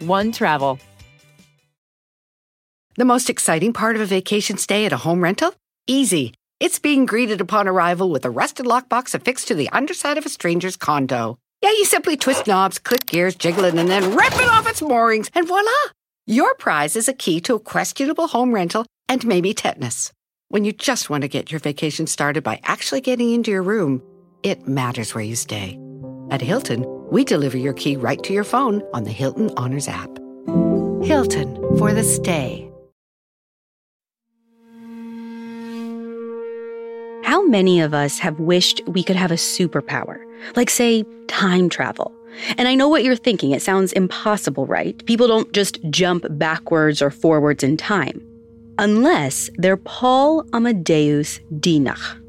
One Travel. The most exciting part of a vacation stay at a home rental? Easy. It's being greeted upon arrival with a rusted lockbox affixed to the underside of a stranger's condo. Yeah, you simply twist knobs, click gears, jiggle it, and then rip it off its moorings, and voila! Your prize is a key to a questionable home rental and maybe tetanus. When you just want to get your vacation started by actually getting into your room, it matters where you stay. At Hilton, we deliver your key right to your phone on the Hilton Honors app. Hilton for the stay. How many of us have wished we could have a superpower, like, say, time travel? And I know what you're thinking. It sounds impossible, right? People don't just jump backwards or forwards in time. Unless they're Paul Amadeus Dienach.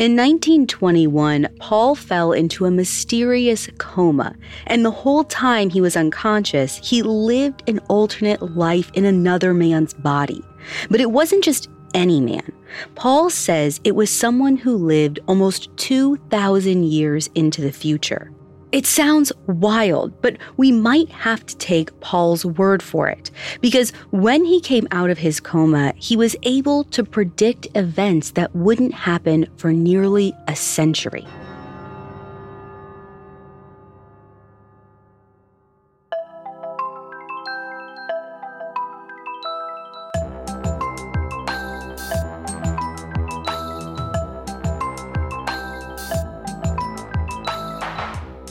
In 1921, Paul fell into a mysterious coma, and the whole time he was unconscious, he lived an alternate life in another man's body. But it wasn't just any man. Paul says it was someone who lived almost 2,000 years into the future. It sounds wild, but we might have to take Paul's word for it. Because when he came out of his coma, he was able to predict events that wouldn't happen for nearly a century.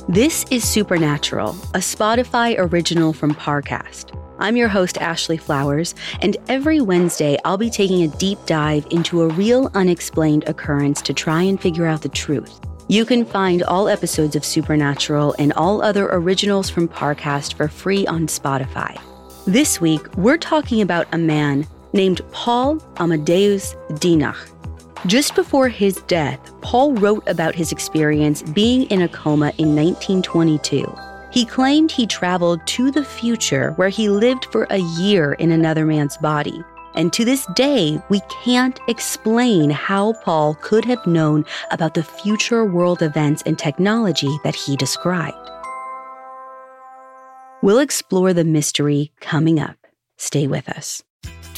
This is Supernatural, a Spotify original from Parcast. I'm your host, Ashley Flowers, and every Wednesday I'll be taking a deep dive into a real unexplained occurrence to try and figure out the truth. You can find all episodes of Supernatural and all other originals from Parcast for free on Spotify. This week, we're talking about a man named Paul Amadeus Dienach. Just before his death, Paul wrote about his experience being in a coma in 1922. He claimed he traveled to the future where he lived for a year in another man's body. And to this day, we can't explain how Paul could have known about the future world events and technology that he described. We'll explore the mystery coming up. Stay with us.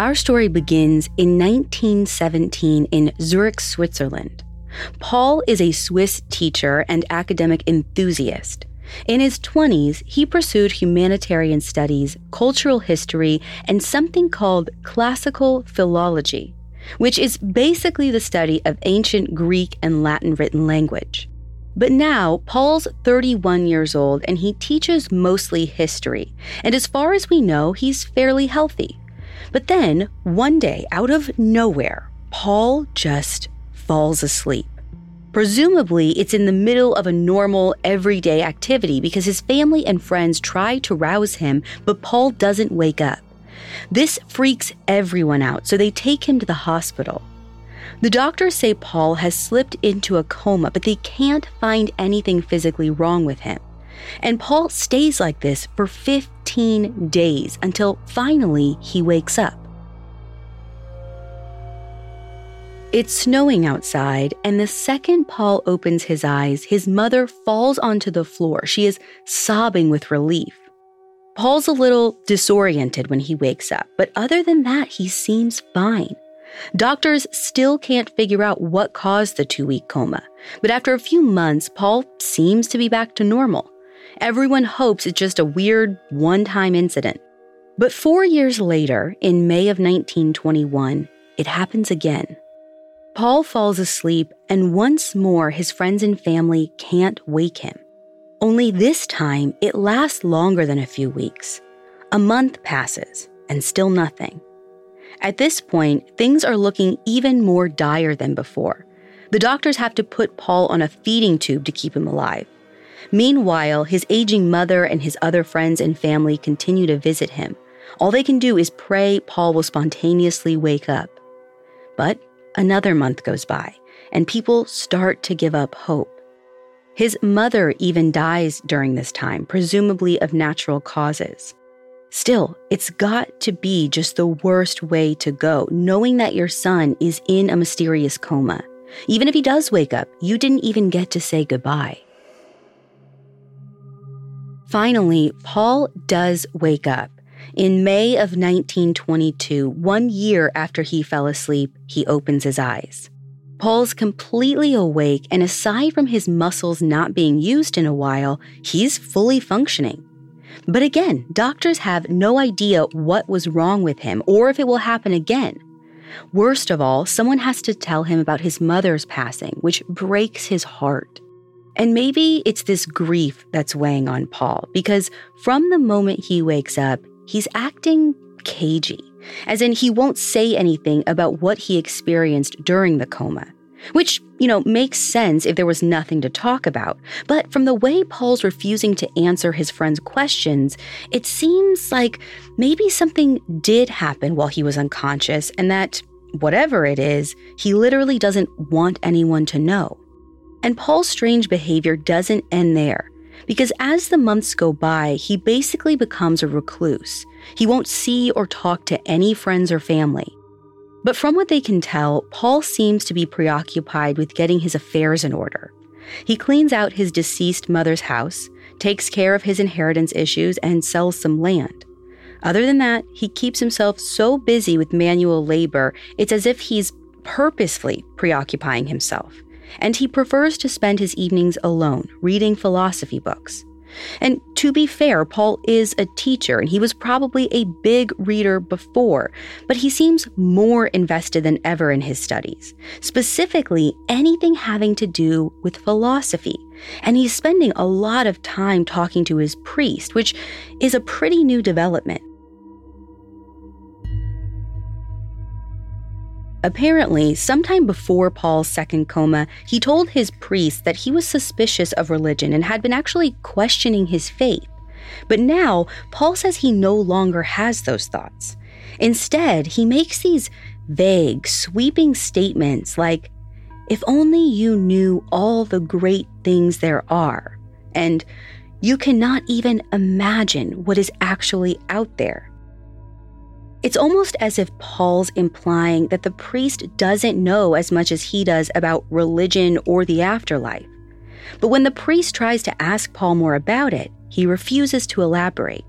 Our story begins in 1917 in Zurich, Switzerland. Paul is a Swiss teacher and academic enthusiast. In his 20s, he pursued humanitarian studies, cultural history, and something called classical philology, which is basically the study of ancient Greek and Latin written language. But now, Paul's 31 years old and he teaches mostly history. And as far as we know, he's fairly healthy. But then, one day, out of nowhere, Paul just falls asleep. Presumably, it's in the middle of a normal, everyday activity because his family and friends try to rouse him, but Paul doesn't wake up. This freaks everyone out, so they take him to the hospital. The doctors say Paul has slipped into a coma, but they can't find anything physically wrong with him. And Paul stays like this for 15 days until finally he wakes up. It's snowing outside, and the second Paul opens his eyes, his mother falls onto the floor. She is sobbing with relief. Paul's a little disoriented when he wakes up, but other than that, he seems fine. Doctors still can't figure out what caused the two week coma, but after a few months, Paul seems to be back to normal. Everyone hopes it's just a weird, one time incident. But four years later, in May of 1921, it happens again. Paul falls asleep, and once more his friends and family can't wake him. Only this time, it lasts longer than a few weeks. A month passes, and still nothing. At this point, things are looking even more dire than before. The doctors have to put Paul on a feeding tube to keep him alive. Meanwhile, his aging mother and his other friends and family continue to visit him. All they can do is pray Paul will spontaneously wake up. But another month goes by, and people start to give up hope. His mother even dies during this time, presumably of natural causes. Still, it's got to be just the worst way to go, knowing that your son is in a mysterious coma. Even if he does wake up, you didn't even get to say goodbye. Finally, Paul does wake up. In May of 1922, one year after he fell asleep, he opens his eyes. Paul's completely awake, and aside from his muscles not being used in a while, he's fully functioning. But again, doctors have no idea what was wrong with him or if it will happen again. Worst of all, someone has to tell him about his mother's passing, which breaks his heart. And maybe it's this grief that's weighing on Paul, because from the moment he wakes up, he's acting cagey, as in he won't say anything about what he experienced during the coma. Which, you know, makes sense if there was nothing to talk about. But from the way Paul's refusing to answer his friend's questions, it seems like maybe something did happen while he was unconscious and that, whatever it is, he literally doesn't want anyone to know. And Paul's strange behavior doesn't end there. Because as the months go by, he basically becomes a recluse. He won't see or talk to any friends or family. But from what they can tell, Paul seems to be preoccupied with getting his affairs in order. He cleans out his deceased mother's house, takes care of his inheritance issues, and sells some land. Other than that, he keeps himself so busy with manual labor, it's as if he's purposefully preoccupying himself. And he prefers to spend his evenings alone, reading philosophy books. And to be fair, Paul is a teacher and he was probably a big reader before, but he seems more invested than ever in his studies, specifically anything having to do with philosophy. And he's spending a lot of time talking to his priest, which is a pretty new development. Apparently, sometime before Paul's second coma, he told his priest that he was suspicious of religion and had been actually questioning his faith. But now, Paul says he no longer has those thoughts. Instead, he makes these vague, sweeping statements like, If only you knew all the great things there are, and you cannot even imagine what is actually out there. It's almost as if Paul's implying that the priest doesn't know as much as he does about religion or the afterlife. But when the priest tries to ask Paul more about it, he refuses to elaborate.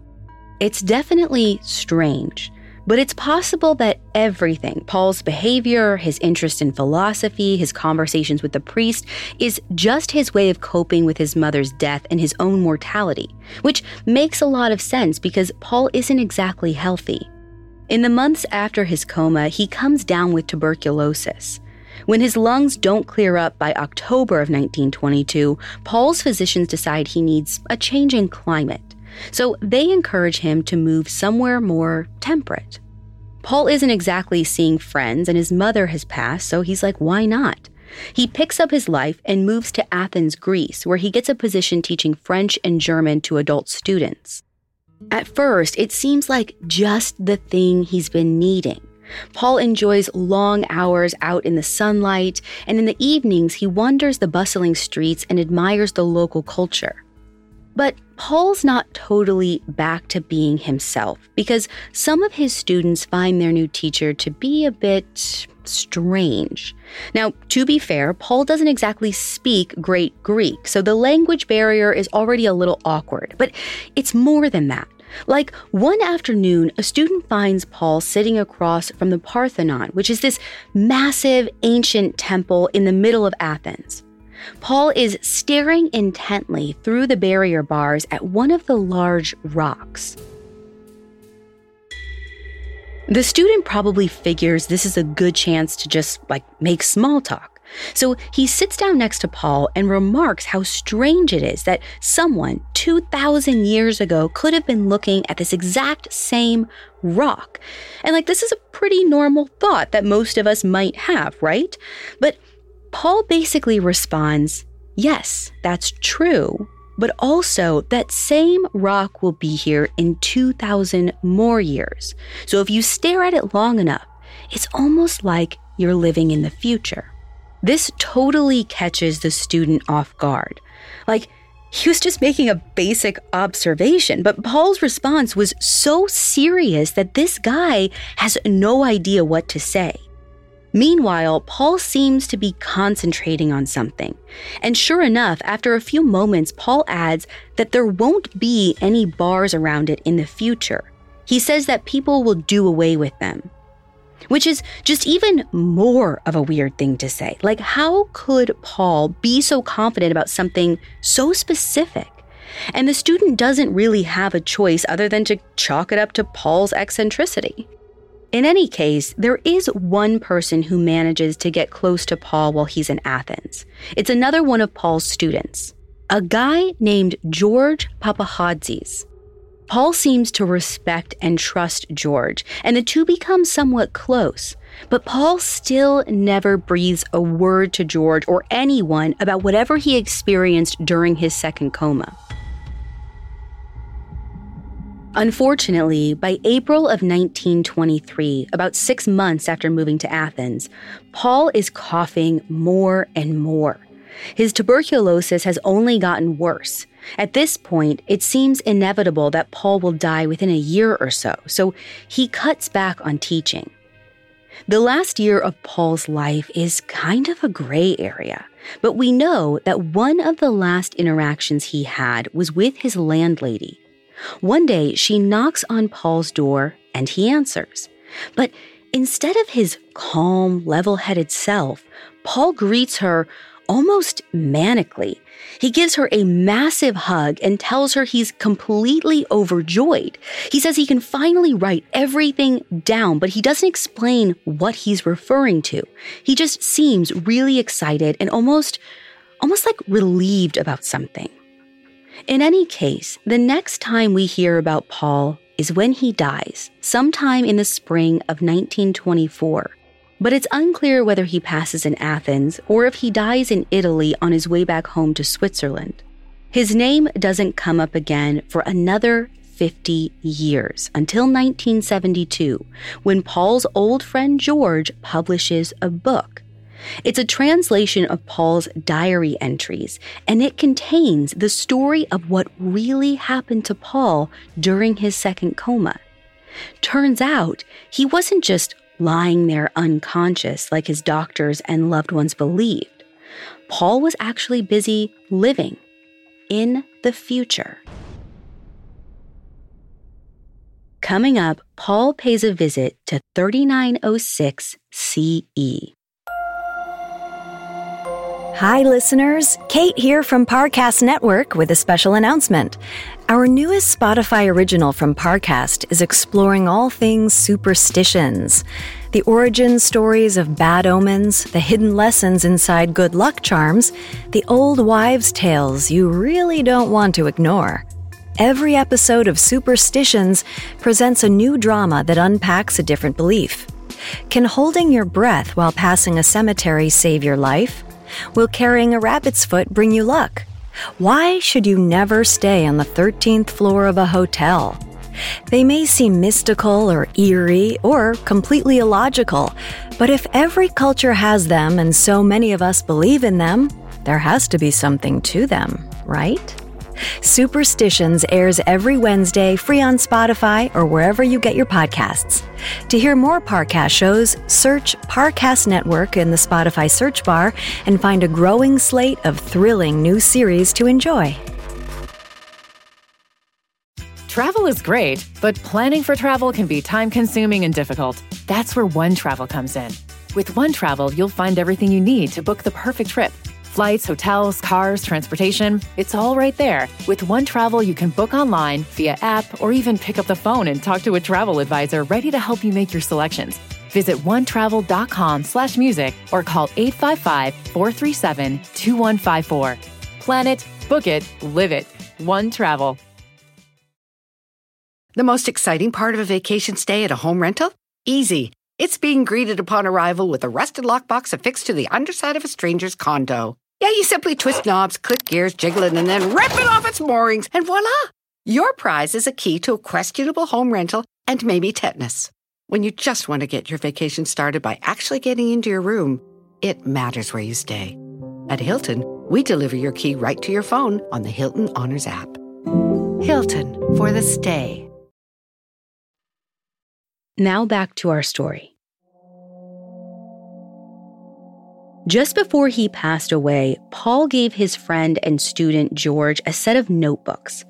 It's definitely strange, but it's possible that everything Paul's behavior, his interest in philosophy, his conversations with the priest is just his way of coping with his mother's death and his own mortality, which makes a lot of sense because Paul isn't exactly healthy. In the months after his coma, he comes down with tuberculosis. When his lungs don't clear up by October of 1922, Paul's physicians decide he needs a change in climate. So they encourage him to move somewhere more temperate. Paul isn't exactly seeing friends, and his mother has passed, so he's like, why not? He picks up his life and moves to Athens, Greece, where he gets a position teaching French and German to adult students. At first, it seems like just the thing he's been needing. Paul enjoys long hours out in the sunlight, and in the evenings, he wanders the bustling streets and admires the local culture. But Paul's not totally back to being himself because some of his students find their new teacher to be a bit strange. Now, to be fair, Paul doesn't exactly speak great Greek, so the language barrier is already a little awkward. But it's more than that. Like one afternoon, a student finds Paul sitting across from the Parthenon, which is this massive ancient temple in the middle of Athens. Paul is staring intently through the barrier bars at one of the large rocks. The student probably figures this is a good chance to just like make small talk. So he sits down next to Paul and remarks how strange it is that someone 2,000 years ago could have been looking at this exact same rock. And like, this is a pretty normal thought that most of us might have, right? But Paul basically responds, Yes, that's true. But also, that same rock will be here in 2,000 more years. So if you stare at it long enough, it's almost like you're living in the future. This totally catches the student off guard. Like, he was just making a basic observation, but Paul's response was so serious that this guy has no idea what to say. Meanwhile, Paul seems to be concentrating on something. And sure enough, after a few moments, Paul adds that there won't be any bars around it in the future. He says that people will do away with them which is just even more of a weird thing to say. Like, how could Paul be so confident about something so specific? And the student doesn't really have a choice other than to chalk it up to Paul's eccentricity. In any case, there is one person who manages to get close to Paul while he's in Athens. It's another one of Paul's students, a guy named George Papachatzis. Paul seems to respect and trust George, and the two become somewhat close. But Paul still never breathes a word to George or anyone about whatever he experienced during his second coma. Unfortunately, by April of 1923, about six months after moving to Athens, Paul is coughing more and more. His tuberculosis has only gotten worse, at this point, it seems inevitable that Paul will die within a year or so, so he cuts back on teaching. The last year of Paul's life is kind of a gray area, but we know that one of the last interactions he had was with his landlady. One day, she knocks on Paul's door and he answers. But instead of his calm, level headed self, Paul greets her almost manically. He gives her a massive hug and tells her he's completely overjoyed. He says he can finally write everything down, but he doesn't explain what he's referring to. He just seems really excited and almost, almost like relieved about something. In any case, the next time we hear about Paul is when he dies, sometime in the spring of 1924 but it's unclear whether he passes in Athens or if he dies in Italy on his way back home to Switzerland. His name doesn't come up again for another 50 years until 1972, when Paul's old friend George publishes a book. It's a translation of Paul's diary entries, and it contains the story of what really happened to Paul during his second coma. Turns out he wasn't just lying there unconscious like his doctors and loved ones believed. Paul was actually busy living in the future. Coming up, Paul pays a visit to 3906 CE. Hi, listeners. Kate here from Parcast Network with a special announcement. Our newest Spotify original from Parcast is exploring all things superstitions the origin stories of bad omens, the hidden lessons inside good luck charms, the old wives' tales you really don't want to ignore. Every episode of Superstitions presents a new drama that unpacks a different belief. Can holding your breath while passing a cemetery save your life? Will carrying a rabbit's foot bring you luck? Why should you never stay on the 13th floor of a hotel? They may seem mystical or eerie or completely illogical, but if every culture has them and so many of us believe in them, there has to be something to them, right? Superstitions airs every Wednesday free on Spotify or wherever you get your podcasts. To hear more Parcast shows, search Parcast Network in the Spotify search bar and find a growing slate of thrilling new series to enjoy. Travel is great, but planning for travel can be time consuming and difficult. That's where One Travel comes in. With One Travel, you'll find everything you need to book the perfect trip Flights, hotels, cars, transportation, it's all right there. With One Travel, you can book online, via app, or even pick up the phone and talk to a travel advisor ready to help you make your selections. Visit onetravel.com slash music or call 855-437-2154. Plan it, book it, live it. One Travel. The most exciting part of a vacation stay at a home rental? Easy. It's being greeted upon arrival with a rusted lockbox affixed to the underside of a stranger's condo. Yeah, you simply twist knobs, click gears, jiggle it, and then rip it off its moorings, and voila! Your prize is a key to a questionable home rental and maybe tetanus. When you just want to get your vacation started by actually getting into your room, it matters where you stay. At Hilton, we deliver your key right to your phone on the Hilton Honors app. Hilton for the stay. Now back to our story. Just before he passed away, Paul gave his friend and student George a set of notebooks.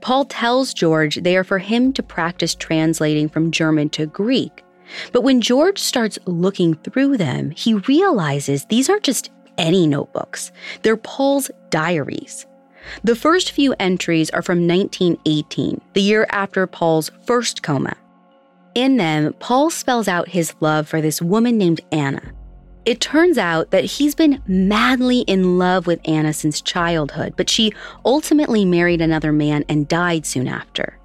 Paul tells George they are for him to practice translating from German to Greek. But when George starts looking through them, he realizes these aren't just any notebooks, they're Paul's diaries. The first few entries are from 1918, the year after Paul's first coma. In them, Paul spells out his love for this woman named Anna it turns out that he's been madly in love with Anna since childhood, but she ultimately married another man and died soon after.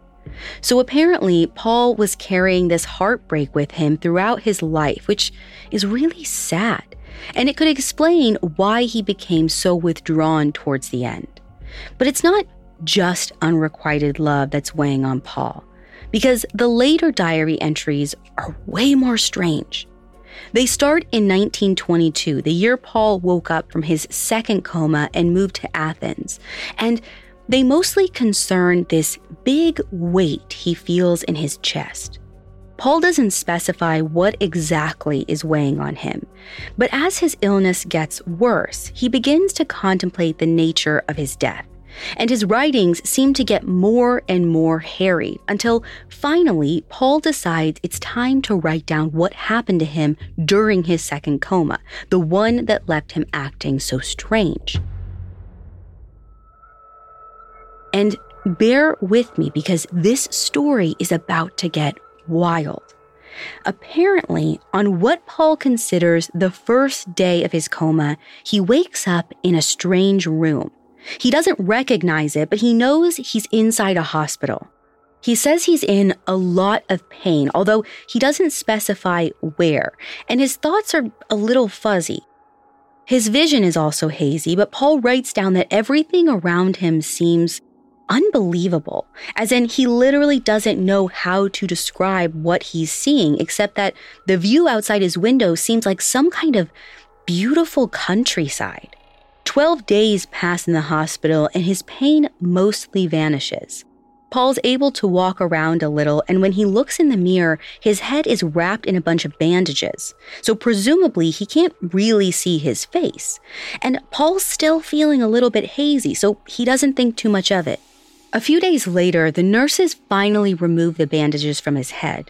So apparently, Paul was carrying this heartbreak with him throughout his life, which is really sad. And it could explain why he became so withdrawn towards the end. But it's not just unrequited love that's weighing on Paul, because the later diary entries are way more strange. They start in 1922, the year Paul woke up from his second coma and moved to Athens. And they mostly concern this big weight he feels in his chest. Paul doesn't specify what exactly is weighing on him, but as his illness gets worse, he begins to contemplate the nature of his death and his writings seem to get more and more hairy until finally Paul decides it's time to write down what happened to him during his second coma, the one that left him acting so strange. And bear with me because this story is about to get wild. Apparently, on what Paul considers the first day of his coma, he wakes up in a strange room. He doesn't recognize it, but he knows he's inside a hospital. He says he's in a lot of pain, although he doesn't specify where, and his thoughts are a little fuzzy. His vision is also hazy, but Paul writes down that everything around him seems unbelievable, as in he literally doesn't know how to describe what he's seeing, except that the view outside his window seems like some kind of beautiful countryside. 12 days pass in the hospital and his pain mostly vanishes. Paul's able to walk around a little, and when he looks in the mirror, his head is wrapped in a bunch of bandages. So, presumably, he can't really see his face. And Paul's still feeling a little bit hazy, so he doesn't think too much of it. A few days later, the nurses finally remove the bandages from his head.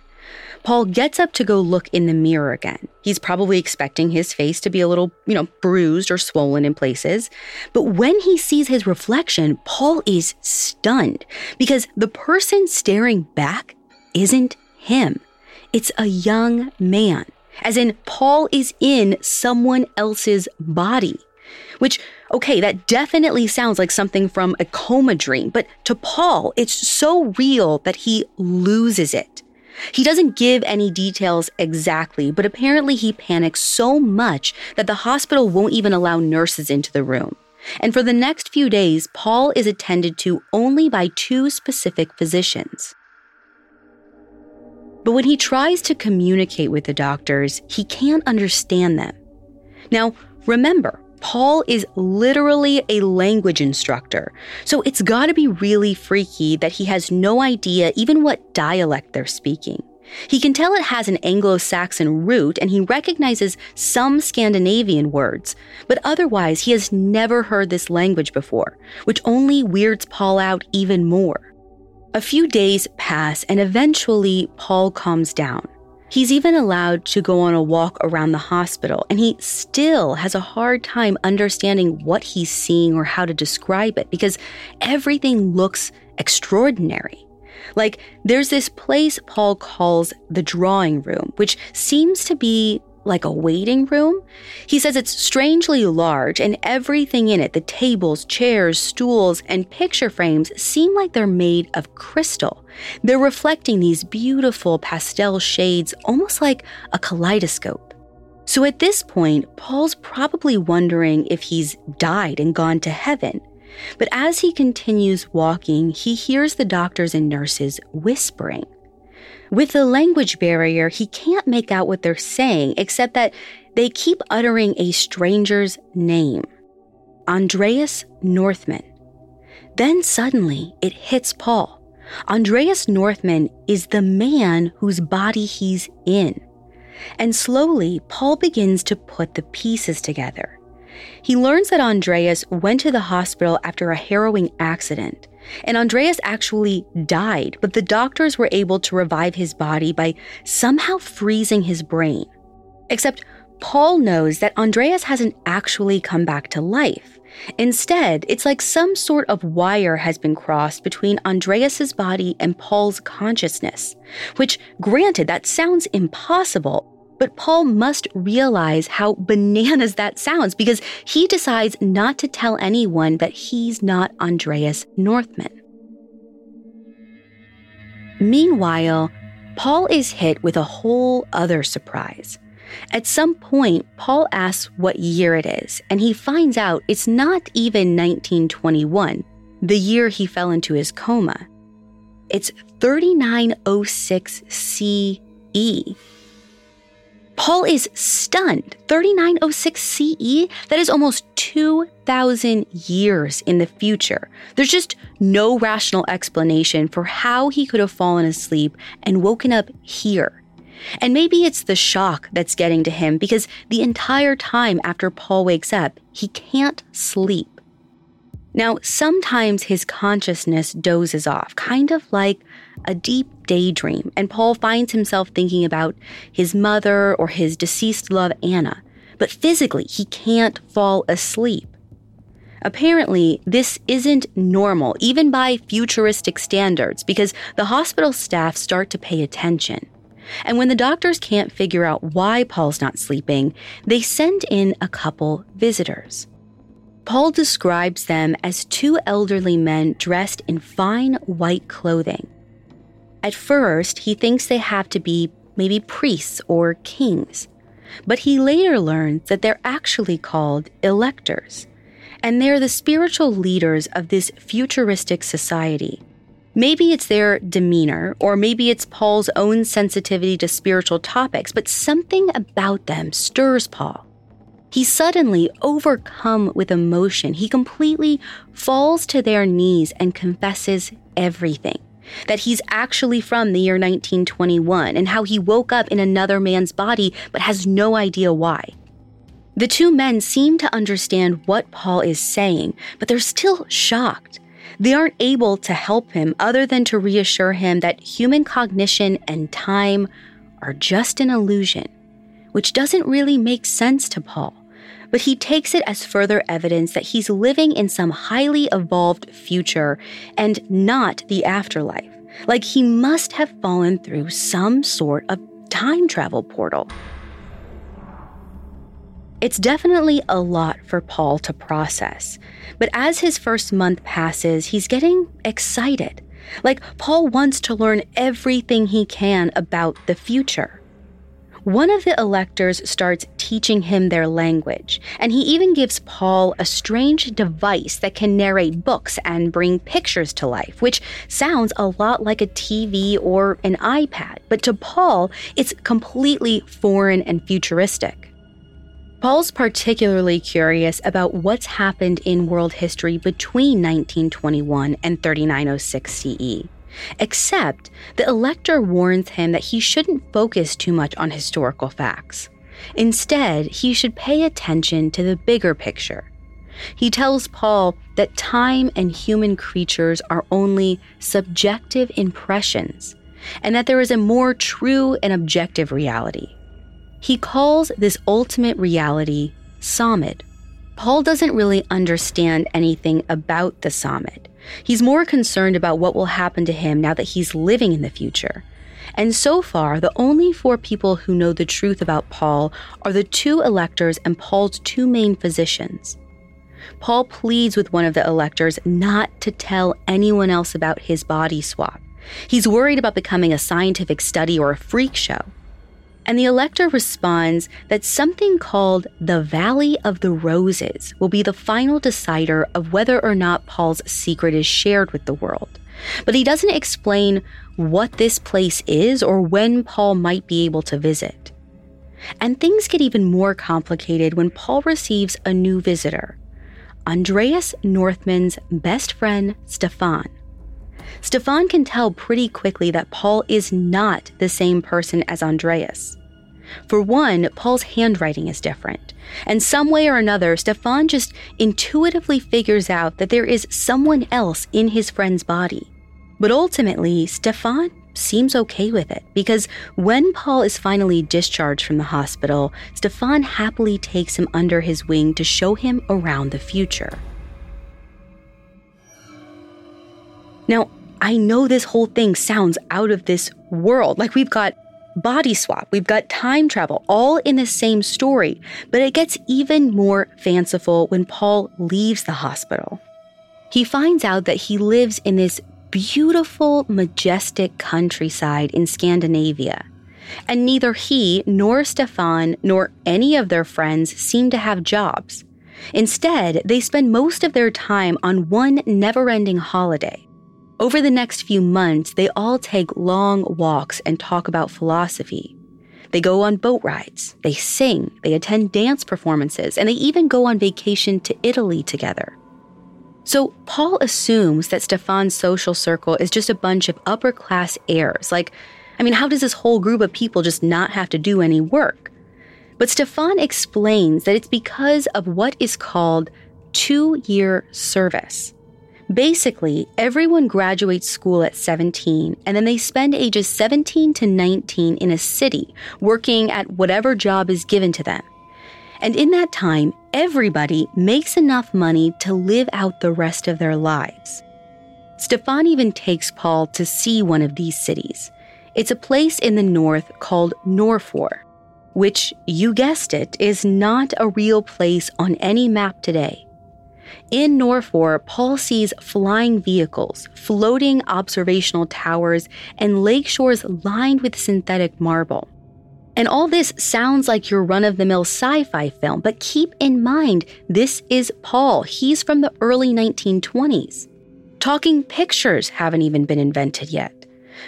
Paul gets up to go look in the mirror again. He's probably expecting his face to be a little, you know, bruised or swollen in places. But when he sees his reflection, Paul is stunned because the person staring back isn't him. It's a young man. As in, Paul is in someone else's body. Which, okay, that definitely sounds like something from a coma dream, but to Paul, it's so real that he loses it. He doesn't give any details exactly, but apparently he panics so much that the hospital won't even allow nurses into the room. And for the next few days, Paul is attended to only by two specific physicians. But when he tries to communicate with the doctors, he can't understand them. Now, remember, Paul is literally a language instructor, so it's gotta be really freaky that he has no idea even what dialect they're speaking. He can tell it has an Anglo Saxon root and he recognizes some Scandinavian words, but otherwise he has never heard this language before, which only weirds Paul out even more. A few days pass and eventually Paul calms down. He's even allowed to go on a walk around the hospital, and he still has a hard time understanding what he's seeing or how to describe it because everything looks extraordinary. Like, there's this place Paul calls the drawing room, which seems to be like a waiting room. He says it's strangely large, and everything in it the tables, chairs, stools, and picture frames seem like they're made of crystal. They're reflecting these beautiful pastel shades, almost like a kaleidoscope. So at this point, Paul's probably wondering if he's died and gone to heaven. But as he continues walking, he hears the doctors and nurses whispering. With the language barrier, he can't make out what they're saying except that they keep uttering a stranger's name Andreas Northman. Then suddenly it hits Paul. Andreas Northman is the man whose body he's in. And slowly, Paul begins to put the pieces together. He learns that Andreas went to the hospital after a harrowing accident and Andreas actually died, but the doctors were able to revive his body by somehow freezing his brain. Except Paul knows that Andreas hasn't actually come back to life. Instead, it's like some sort of wire has been crossed between Andreas's body and Paul's consciousness, which granted that sounds impossible, but Paul must realize how bananas that sounds because he decides not to tell anyone that he's not Andreas Northman. Meanwhile, Paul is hit with a whole other surprise. At some point, Paul asks what year it is, and he finds out it's not even 1921, the year he fell into his coma. It's 3906 CE, Paul is stunned. 3906 CE? That is almost 2,000 years in the future. There's just no rational explanation for how he could have fallen asleep and woken up here. And maybe it's the shock that's getting to him because the entire time after Paul wakes up, he can't sleep. Now, sometimes his consciousness dozes off, kind of like a deep daydream, and Paul finds himself thinking about his mother or his deceased love, Anna. But physically, he can't fall asleep. Apparently, this isn't normal, even by futuristic standards, because the hospital staff start to pay attention. And when the doctors can't figure out why Paul's not sleeping, they send in a couple visitors. Paul describes them as two elderly men dressed in fine white clothing. At first, he thinks they have to be maybe priests or kings, but he later learns that they're actually called electors, and they're the spiritual leaders of this futuristic society. Maybe it's their demeanor, or maybe it's Paul's own sensitivity to spiritual topics, but something about them stirs Paul. He's suddenly overcome with emotion. He completely falls to their knees and confesses everything that he's actually from the year 1921 and how he woke up in another man's body but has no idea why. The two men seem to understand what Paul is saying, but they're still shocked. They aren't able to help him other than to reassure him that human cognition and time are just an illusion, which doesn't really make sense to Paul. But he takes it as further evidence that he's living in some highly evolved future and not the afterlife. Like he must have fallen through some sort of time travel portal. It's definitely a lot for Paul to process. But as his first month passes, he's getting excited. Like, Paul wants to learn everything he can about the future. One of the electors starts teaching him their language, and he even gives Paul a strange device that can narrate books and bring pictures to life, which sounds a lot like a TV or an iPad, but to Paul, it's completely foreign and futuristic. Paul's particularly curious about what's happened in world history between 1921 and 3906 CE. Except the elector warns him that he shouldn't focus too much on historical facts. Instead, he should pay attention to the bigger picture. He tells Paul that time and human creatures are only subjective impressions, and that there is a more true and objective reality. He calls this ultimate reality Samad. Paul doesn't really understand anything about the Samad. He's more concerned about what will happen to him now that he's living in the future. And so far, the only four people who know the truth about Paul are the two electors and Paul's two main physicians. Paul pleads with one of the electors not to tell anyone else about his body swap. He's worried about becoming a scientific study or a freak show. And the elector responds that something called the Valley of the Roses will be the final decider of whether or not Paul's secret is shared with the world. But he doesn't explain what this place is or when Paul might be able to visit. And things get even more complicated when Paul receives a new visitor Andreas Northman's best friend, Stefan. Stefan can tell pretty quickly that Paul is not the same person as Andreas. For one, Paul's handwriting is different. And some way or another, Stefan just intuitively figures out that there is someone else in his friend's body. But ultimately, Stefan seems okay with it because when Paul is finally discharged from the hospital, Stefan happily takes him under his wing to show him around the future. Now, I know this whole thing sounds out of this world. Like we've got body swap, we've got time travel, all in the same story. But it gets even more fanciful when Paul leaves the hospital. He finds out that he lives in this beautiful, majestic countryside in Scandinavia. And neither he nor Stefan nor any of their friends seem to have jobs. Instead, they spend most of their time on one never ending holiday over the next few months, they all take long walks and talk about philosophy. They go on boat rides, they sing, they attend dance performances, and they even go on vacation to Italy together. So Paul assumes that Stefan's social circle is just a bunch of upper class heirs. Like, I mean, how does this whole group of people just not have to do any work? But Stefan explains that it's because of what is called two year service. Basically, everyone graduates school at 17 and then they spend ages 17 to 19 in a city working at whatever job is given to them. And in that time, everybody makes enough money to live out the rest of their lives. Stefan even takes Paul to see one of these cities. It's a place in the north called Norfor, which, you guessed it, is not a real place on any map today. In Norrfor, Paul sees flying vehicles, floating observational towers, and lake shores lined with synthetic marble. And all this sounds like your run of the mill sci fi film, but keep in mind, this is Paul. He's from the early 1920s. Talking pictures haven't even been invented yet.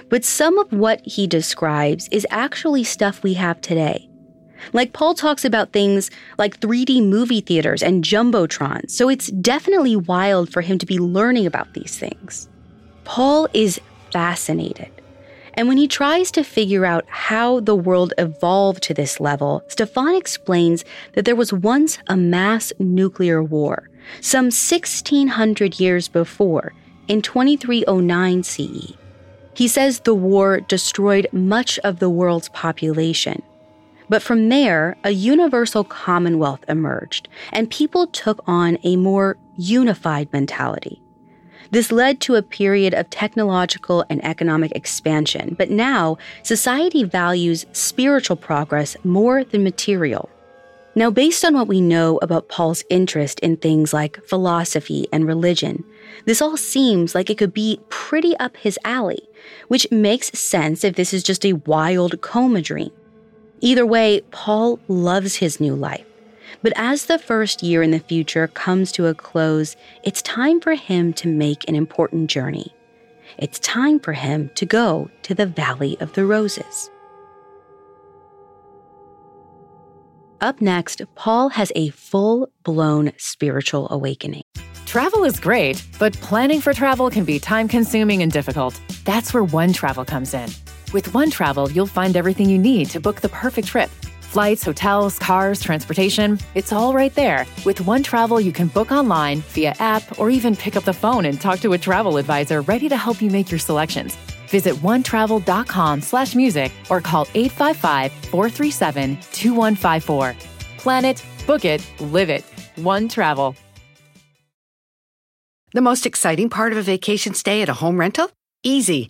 But some of what he describes is actually stuff we have today. Like Paul talks about things like 3D movie theaters and Jumbotron, so it's definitely wild for him to be learning about these things. Paul is fascinated. And when he tries to figure out how the world evolved to this level, Stefan explains that there was once a mass nuclear war, some 1600 years before, in 2309 CE. He says the war destroyed much of the world's population. But from there, a universal commonwealth emerged, and people took on a more unified mentality. This led to a period of technological and economic expansion, but now society values spiritual progress more than material. Now, based on what we know about Paul's interest in things like philosophy and religion, this all seems like it could be pretty up his alley, which makes sense if this is just a wild coma dream. Either way, Paul loves his new life. But as the first year in the future comes to a close, it's time for him to make an important journey. It's time for him to go to the Valley of the Roses. Up next, Paul has a full blown spiritual awakening. Travel is great, but planning for travel can be time consuming and difficult. That's where One Travel comes in. With One Travel, you'll find everything you need to book the perfect trip Flights, hotels, cars, transportation, it's all right there. With One Travel, you can book online, via app, or even pick up the phone and talk to a travel advisor ready to help you make your selections. Visit onetravel.com slash music or call 855-437-2154. Plan it, book it, live it. One Travel. The most exciting part of a vacation stay at a home rental? Easy.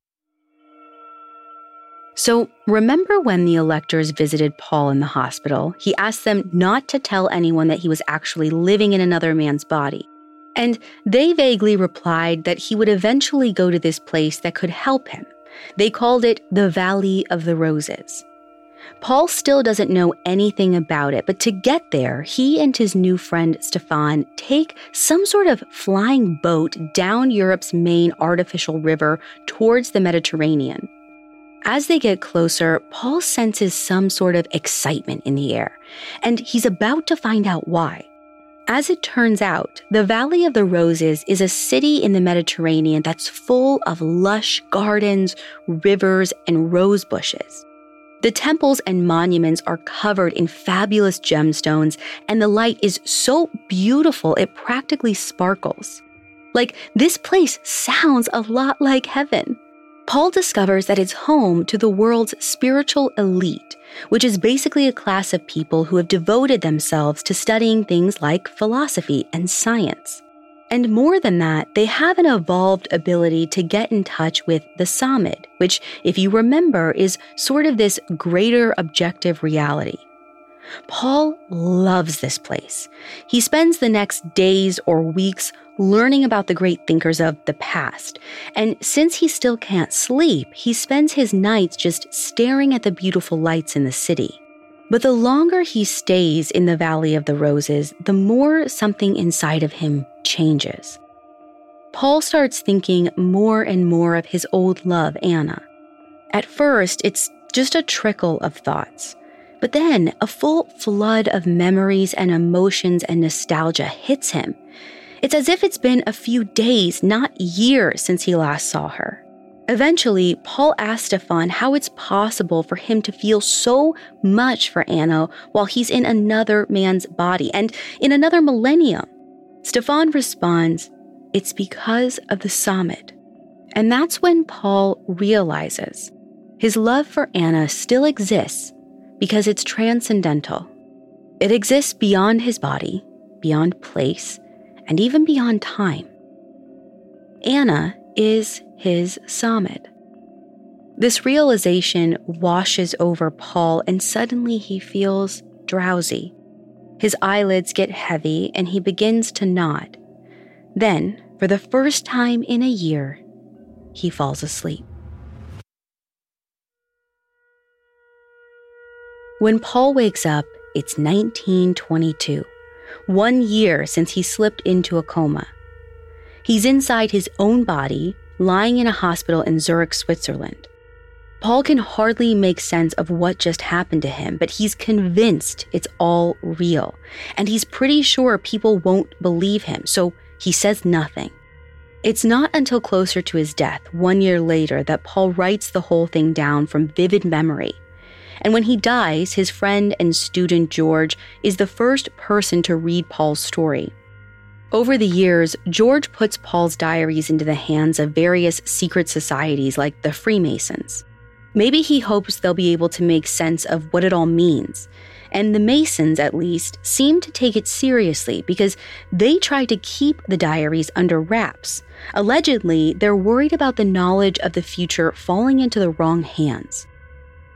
So, remember when the electors visited Paul in the hospital? He asked them not to tell anyone that he was actually living in another man's body. And they vaguely replied that he would eventually go to this place that could help him. They called it the Valley of the Roses. Paul still doesn't know anything about it, but to get there, he and his new friend Stefan take some sort of flying boat down Europe's main artificial river towards the Mediterranean. As they get closer, Paul senses some sort of excitement in the air, and he's about to find out why. As it turns out, the Valley of the Roses is a city in the Mediterranean that's full of lush gardens, rivers, and rose bushes. The temples and monuments are covered in fabulous gemstones, and the light is so beautiful it practically sparkles. Like, this place sounds a lot like heaven. Paul discovers that it's home to the world's spiritual elite, which is basically a class of people who have devoted themselves to studying things like philosophy and science. And more than that, they have an evolved ability to get in touch with the Samad, which, if you remember, is sort of this greater objective reality. Paul loves this place. He spends the next days or weeks learning about the great thinkers of the past. And since he still can't sleep, he spends his nights just staring at the beautiful lights in the city. But the longer he stays in the Valley of the Roses, the more something inside of him changes. Paul starts thinking more and more of his old love, Anna. At first, it's just a trickle of thoughts. But then a full flood of memories and emotions and nostalgia hits him. It's as if it's been a few days, not years, since he last saw her. Eventually, Paul asks Stefan how it's possible for him to feel so much for Anna while he's in another man's body and in another millennium. Stefan responds, It's because of the Samad. And that's when Paul realizes his love for Anna still exists because it's transcendental. It exists beyond his body, beyond place, and even beyond time. Anna is his Samad. This realization washes over Paul, and suddenly he feels drowsy. His eyelids get heavy, and he begins to nod. Then, for the first time in a year, he falls asleep. When Paul wakes up, it's 1922 one year since he slipped into a coma. He's inside his own body, lying in a hospital in Zurich, Switzerland. Paul can hardly make sense of what just happened to him, but he's convinced it's all real. And he's pretty sure people won't believe him, so he says nothing. It's not until closer to his death, one year later, that Paul writes the whole thing down from vivid memory. And when he dies, his friend and student George is the first person to read Paul's story. Over the years, George puts Paul's diaries into the hands of various secret societies like the Freemasons. Maybe he hopes they'll be able to make sense of what it all means. And the Masons, at least, seem to take it seriously because they try to keep the diaries under wraps. Allegedly, they're worried about the knowledge of the future falling into the wrong hands.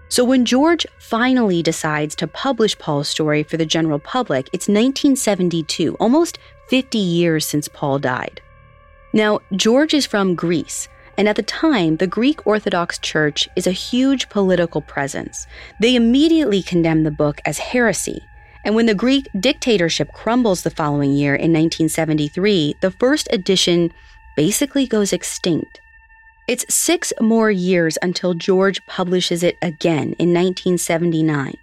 So when George finally decides to publish Paul's story for the general public, it's 1972, almost 50 years since Paul died. Now, George is from Greece, and at the time, the Greek Orthodox Church is a huge political presence. They immediately condemn the book as heresy. And when the Greek dictatorship crumbles the following year in 1973, the first edition basically goes extinct. It's six more years until George publishes it again in 1979.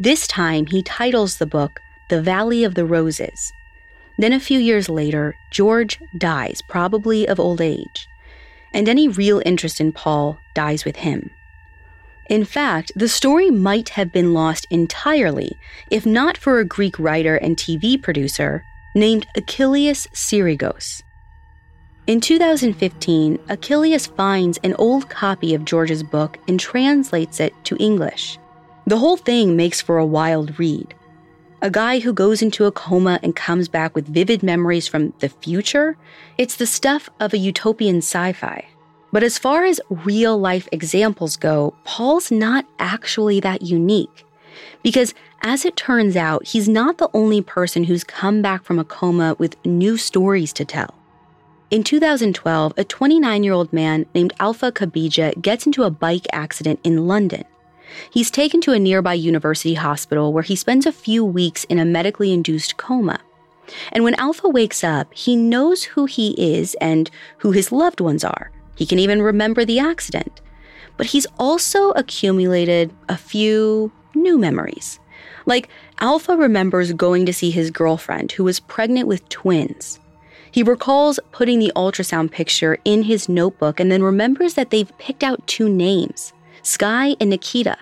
This time, he titles the book The Valley of the Roses. Then, a few years later, George dies, probably of old age and any real interest in Paul dies with him. In fact, the story might have been lost entirely if not for a Greek writer and TV producer named Achilles Syrigos. In 2015, Achilles finds an old copy of George's book and translates it to English. The whole thing makes for a wild read. A guy who goes into a coma and comes back with vivid memories from the future? It's the stuff of a utopian sci fi. But as far as real life examples go, Paul's not actually that unique. Because as it turns out, he's not the only person who's come back from a coma with new stories to tell. In 2012, a 29 year old man named Alpha Kabija gets into a bike accident in London. He's taken to a nearby university hospital where he spends a few weeks in a medically induced coma. And when Alpha wakes up, he knows who he is and who his loved ones are. He can even remember the accident. But he's also accumulated a few new memories. Like, Alpha remembers going to see his girlfriend who was pregnant with twins. He recalls putting the ultrasound picture in his notebook and then remembers that they've picked out two names Sky and Nikita.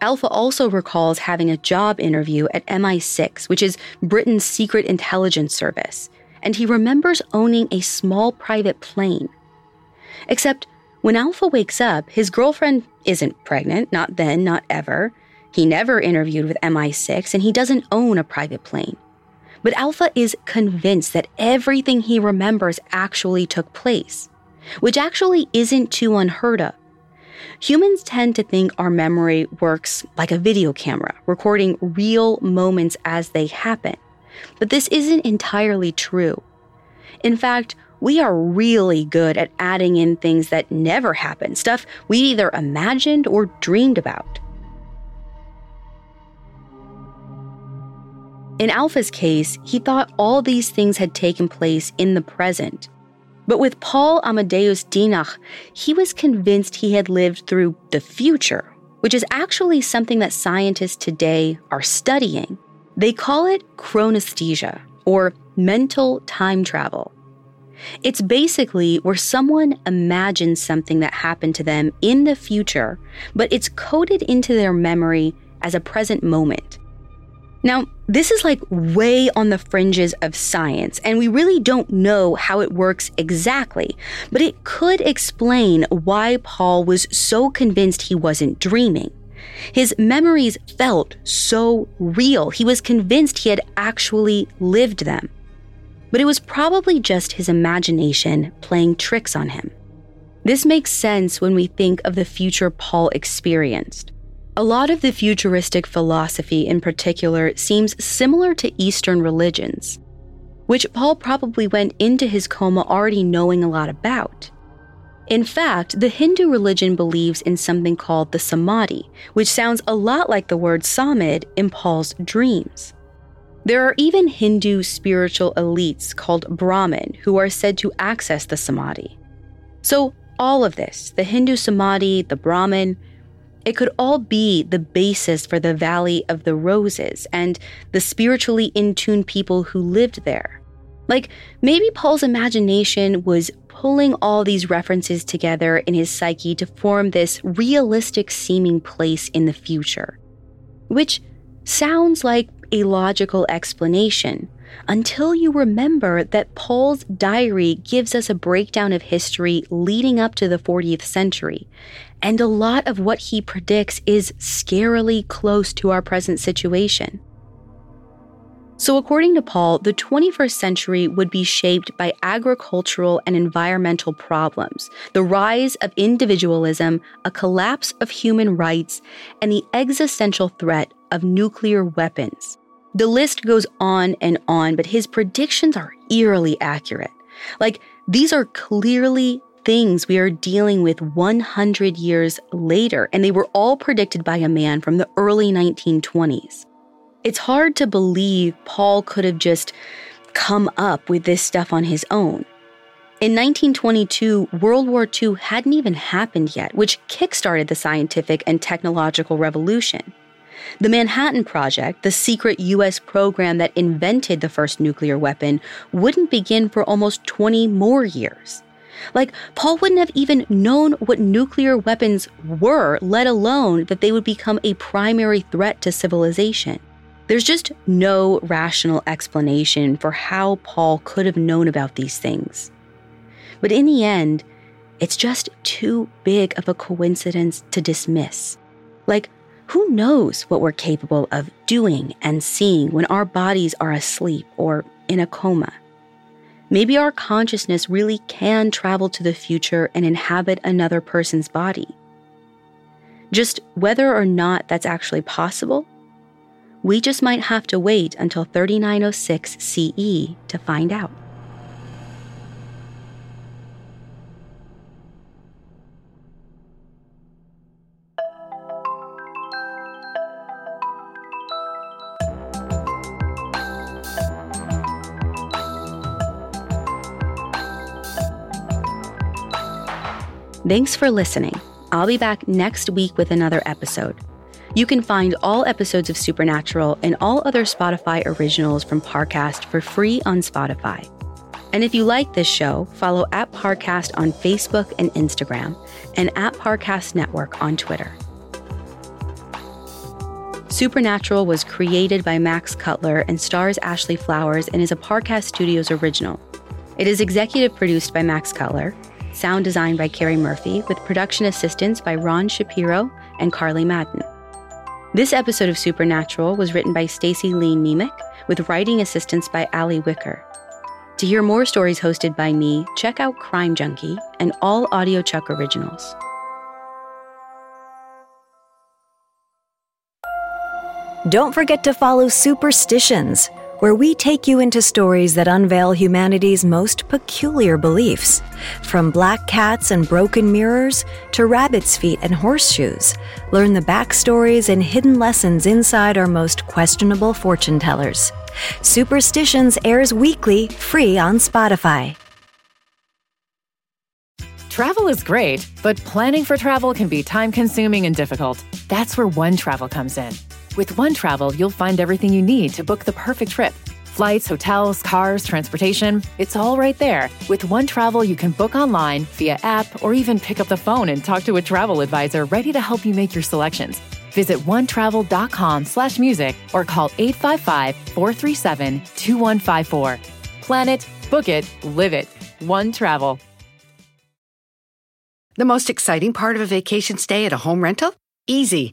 Alpha also recalls having a job interview at MI6, which is Britain's secret intelligence service, and he remembers owning a small private plane. Except when Alpha wakes up, his girlfriend isn't pregnant, not then, not ever. He never interviewed with MI6, and he doesn't own a private plane. But Alpha is convinced that everything he remembers actually took place, which actually isn't too unheard of. Humans tend to think our memory works like a video camera, recording real moments as they happen. But this isn't entirely true. In fact, we are really good at adding in things that never happened, stuff we either imagined or dreamed about. In Alpha's case, he thought all these things had taken place in the present, but with Paul Amadeus Dienach, he was convinced he had lived through the future, which is actually something that scientists today are studying. They call it chronesthesia, or mental time travel. It's basically where someone imagines something that happened to them in the future, but it's coded into their memory as a present moment. Now, this is like way on the fringes of science, and we really don't know how it works exactly, but it could explain why Paul was so convinced he wasn't dreaming. His memories felt so real, he was convinced he had actually lived them. But it was probably just his imagination playing tricks on him. This makes sense when we think of the future Paul experienced. A lot of the futuristic philosophy in particular seems similar to Eastern religions, which Paul probably went into his coma already knowing a lot about. In fact, the Hindu religion believes in something called the samadhi, which sounds a lot like the word samad in Paul's dreams. There are even Hindu spiritual elites called Brahmin who are said to access the samadhi. So, all of this the Hindu Samadhi, the Brahmin it could all be the basis for the Valley of the Roses and the spiritually in tune people who lived there. Like, maybe Paul's imagination was pulling all these references together in his psyche to form this realistic seeming place in the future. Which sounds like a logical explanation until you remember that Paul's diary gives us a breakdown of history leading up to the 40th century. And a lot of what he predicts is scarily close to our present situation. So, according to Paul, the 21st century would be shaped by agricultural and environmental problems, the rise of individualism, a collapse of human rights, and the existential threat of nuclear weapons. The list goes on and on, but his predictions are eerily accurate. Like, these are clearly things we are dealing with 100 years later, and they were all predicted by a man from the early 1920s. It's hard to believe Paul could have just come up with this stuff on his own. In 1922, World War II hadn't even happened yet, which kickstarted the scientific and technological revolution. The Manhattan Project, the secret US program that invented the first nuclear weapon, wouldn't begin for almost 20 more years. Like, Paul wouldn't have even known what nuclear weapons were, let alone that they would become a primary threat to civilization. There's just no rational explanation for how Paul could have known about these things. But in the end, it's just too big of a coincidence to dismiss. Like, who knows what we're capable of doing and seeing when our bodies are asleep or in a coma? Maybe our consciousness really can travel to the future and inhabit another person's body. Just whether or not that's actually possible, we just might have to wait until 3906 CE to find out. Thanks for listening. I'll be back next week with another episode. You can find all episodes of Supernatural and all other Spotify originals from Parcast for free on Spotify. And if you like this show, follow at Parcast on Facebook and Instagram, and at Parcast Network on Twitter. Supernatural was created by Max Cutler and stars Ashley Flowers and is a Parcast Studios original. It is executive produced by Max Cutler sound design by Carrie Murphy, with production assistance by Ron Shapiro and Carly Madden. This episode of Supernatural was written by Stacy Lee Nemec, with writing assistance by Ali Wicker. To hear more stories hosted by me, check out Crime Junkie and all audiochuck originals. Don't forget to follow Superstitions, where we take you into stories that unveil humanity's most peculiar beliefs. From black cats and broken mirrors to rabbit's feet and horseshoes, learn the backstories and hidden lessons inside our most questionable fortune tellers. Superstitions airs weekly, free on Spotify. Travel is great, but planning for travel can be time consuming and difficult. That's where One Travel comes in. With One Travel, you'll find everything you need to book the perfect trip. Flights, hotels, cars, transportation, it's all right there. With One Travel, you can book online, via app, or even pick up the phone and talk to a travel advisor ready to help you make your selections. Visit onetravel.com slash music or call 855-437-2154. Plan it, book it, live it. One Travel. The most exciting part of a vacation stay at a home rental? Easy.